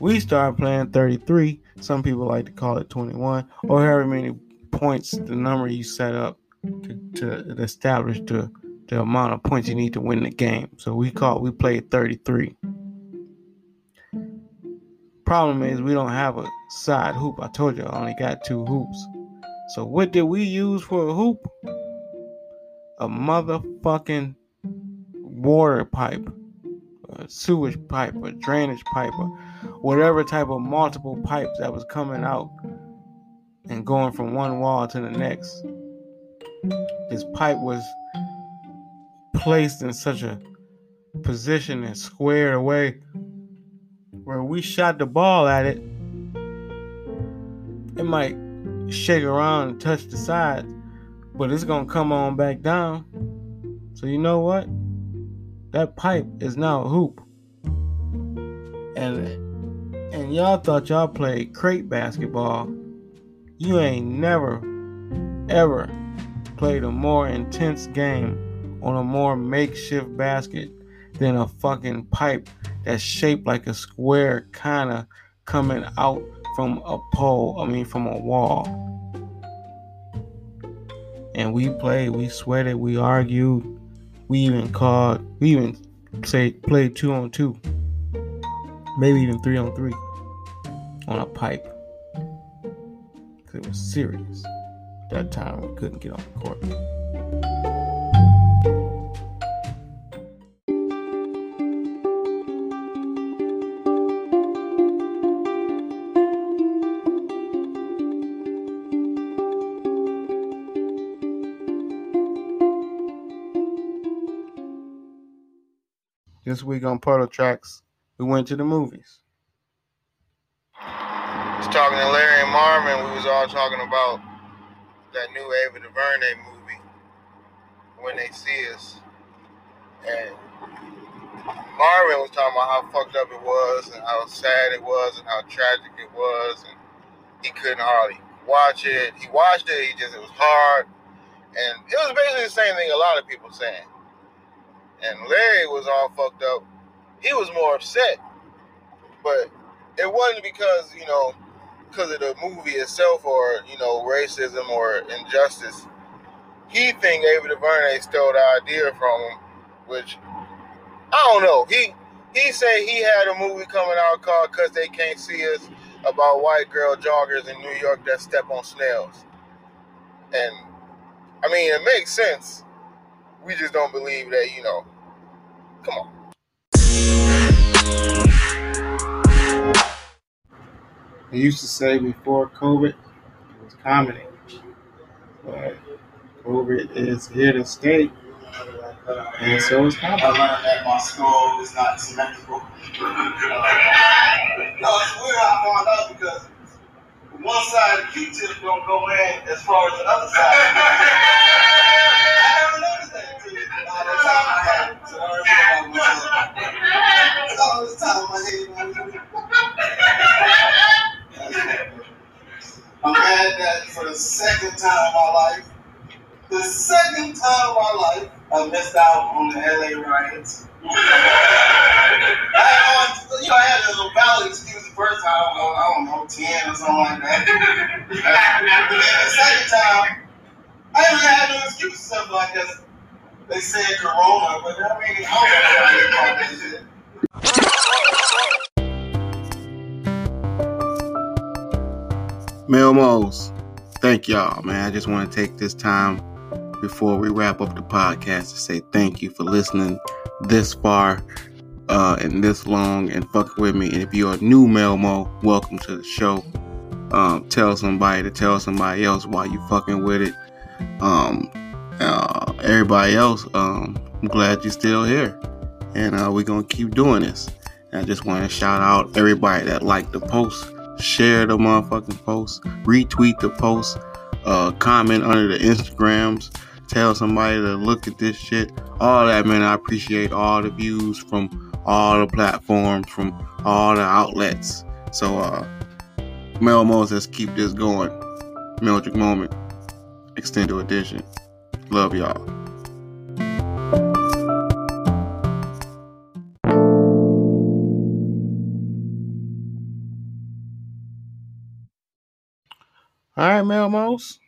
Speaker 2: We start playing 33. Some people like to call it 21, or however many points the number you set up to, to establish the the amount of points you need to win the game. So we call we played 33. Problem is we don't have a side hoop. I told you I only got two hoops. So what did we use for a hoop? A motherfucking water pipe, a sewage pipe, a drainage pipe, or whatever type of multiple pipes that was coming out and going from one wall to the next. This pipe was placed in such a position and squared away where we shot the ball at it, it might shake around and touch the sides, but it's gonna come on back down. So you know what? That pipe is now a hoop. And and y'all thought y'all played crate basketball. You ain't never ever played a more intense game on a more makeshift basket than a fucking pipe that's shaped like a square kind of coming out from a pole, I mean from a wall. And we played, we sweated, we argued, we even called, we even say played two on two, maybe even three on three on a pipe. Cause it was serious. That time we couldn't get on the court. This week on Puddle Tracks, we went to the movies.
Speaker 1: was talking to Larry and Marvin. We was all talking about that new Ava DuVernay movie, When They See Us. And Marvin was talking about how fucked up it was and how sad it was and how tragic it was. And he couldn't hardly watch it. He watched it, he just, it was hard. And it was basically the same thing a lot of people saying. And Larry was all fucked up. He was more upset. But it wasn't because, you know, because of the movie itself or, you know, racism or injustice. He think Ava DuVernay stole the idea from him, which I don't know. He he said he had a movie coming out called Cause They Can't See Us about white girl joggers in New York that step on snails. And I mean it makes sense. We just don't believe that, you know. Come on.
Speaker 2: They used to say before COVID, it was comedy. But COVID is here to stay. And so it's comedy.
Speaker 10: I learned that my skull is not symmetrical. [LAUGHS] no, it's weird how I found out because one side of the Q-tip don't go in as far as the other side. [LAUGHS] I never noticed that until all the time I had it. So I don't know about myself. All this time I hate I'm that for the second time in my life, the second time in my life, I missed out on the LA riots. I had, oh, you know, I had a valid excuse the first time, I don't, I don't know, 10 or something like that. [LAUGHS] but the second time, I didn't have no like this. They said Corona, but I mean, I don't know.
Speaker 2: Melmos, thank y'all, man. I just want to take this time before we wrap up the podcast to say thank you for listening this far. uh, and this long and fuck with me. And if you're a new Melmo, welcome to the show. Um, tell somebody to tell somebody else why you fucking with it. Um, uh, everybody else, um, I'm glad you're still here. And uh, we're going to keep doing this. And I just want to shout out everybody that liked the post, share the motherfucking post, retweet the post, uh, comment under the Instagrams, tell somebody to look at this shit. All that, man. I appreciate all the views from all the platforms, from all the outlets. So, uh, Mel Moses, keep this going. Meldrick Moment, Extended Edition. Love y'all. All right, Mel Melmos.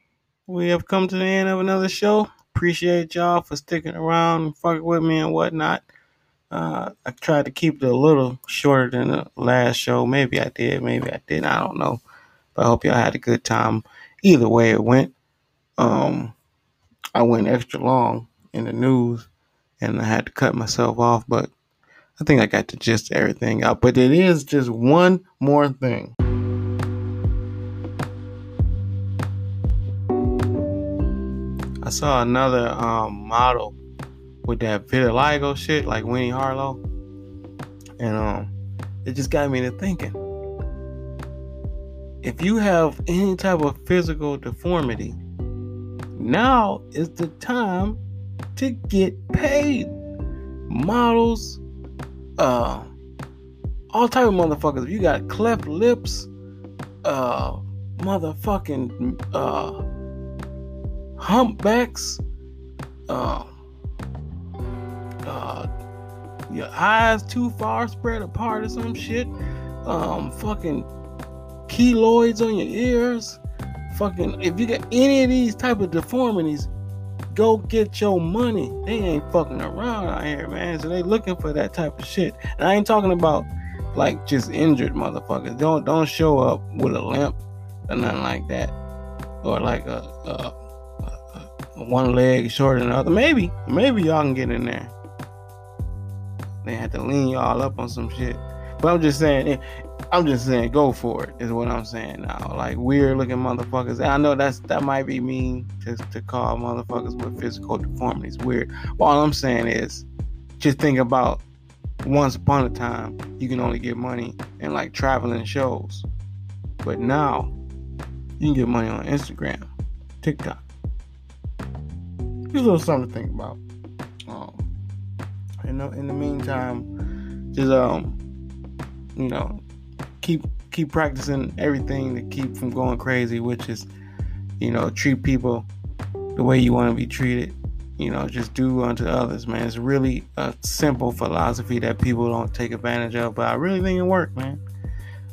Speaker 2: We have come to the end of another show. Appreciate y'all for sticking around and fucking with me and whatnot. Uh, I tried to keep it a little shorter than the last show. Maybe I did, maybe I didn't. I don't know. But I hope y'all had a good time. Either way it went. Um, I went extra long in the news and I had to cut myself off, but I think I got the gist of everything out. But it is just one more thing. I saw another um, model with that vitiligo shit, like Winnie Harlow, and um, it just got me to thinking. If you have any type of physical deformity, now is the time to get paid. Models, uh, all type of motherfuckers. If you got cleft lips, uh, motherfucking, uh, humpbacks, uh, uh, your eyes too far spread apart or some shit, um, fucking keloids on your ears, fucking, if you got any of these type of deformities, go get your money. They ain't fucking around out here, man. So they looking for that type of shit. And I ain't talking about like just injured motherfuckers. Don't don't show up with a limp or nothing like that, or like a, a one leg shorter than the other. Maybe, maybe y'all can get in there. They had to lean y'all up on some shit. But I'm just saying, I'm just saying, go for it. Is what I'm saying now. Like weird looking motherfuckers. I know that's that might be mean to to call motherfuckers with physical deformities weird. But all I'm saying is, just think about once upon a time you can only get money in like traveling shows, but now you can get money on Instagram, TikTok just a little something to think about. Um, in the in the meantime, just um, you know, keep keep practicing everything to keep from going crazy, which is, you know, treat people the way you want to be treated. You know, just do unto others, man. It's really a simple philosophy that people don't take advantage of, but I really think it works, man.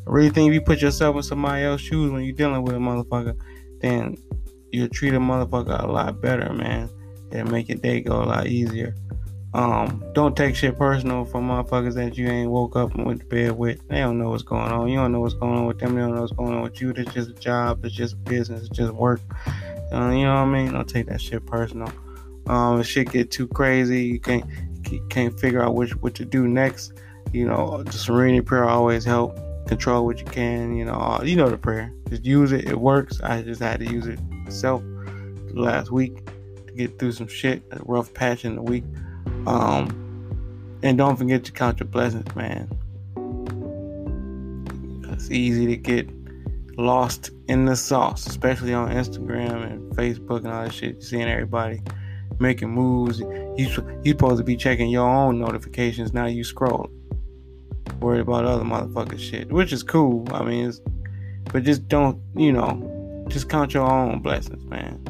Speaker 2: I really think if you put yourself in somebody else's shoes when you're dealing with a motherfucker, then you'll treat a motherfucker a lot better, man it'll make your day go a lot easier. Um, don't take shit personal from motherfuckers that you ain't woke up and went to bed with. They don't know what's going on. You don't know what's going on with them. They don't know what's going on with you. It's just a job. It's just business. It's just work. Uh, you know what I mean? Don't take that shit personal. Um, if shit get too crazy, you can't can't figure out which what to do next. You know, the serenity prayer always help. Control what you can. You know, you know the prayer. Just use it. It works. I just had to use it myself last week get through some shit, a rough patch in the week. Um, and don't forget to count your blessings, man. It's easy to get lost in the sauce, especially on Instagram and Facebook and all that shit. Seeing everybody making moves. You you supposed to be checking your own notifications. Now you scroll, worried about other motherfuckers shit, which is cool. I mean, but just don't you know, just count your own blessings, man.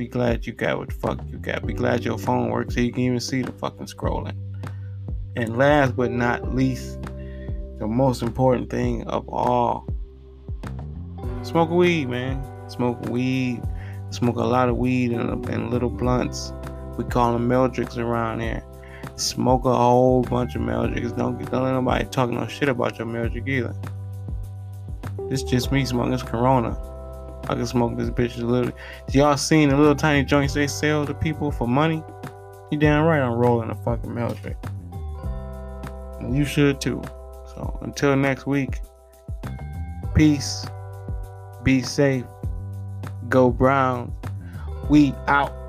Speaker 2: Be glad you got what the fuck you got. Be glad your phone works so you can even see the fucking scrolling. And last but not least, the most important thing of all smoke weed, man. Smoke weed. Smoke a lot of weed and, and little blunts. We call them Meldricks around here. Smoke a whole bunch of Meldricks. Don't, don't let nobody talk no shit about your Meldrick either. It's just me smoking this Corona. I can smoke this bitch literally. Y'all seen the little tiny joints they sell to people for money? You damn right I'm rolling a fucking milkshake. And you should too. So until next week, peace, be safe, go brown, we out.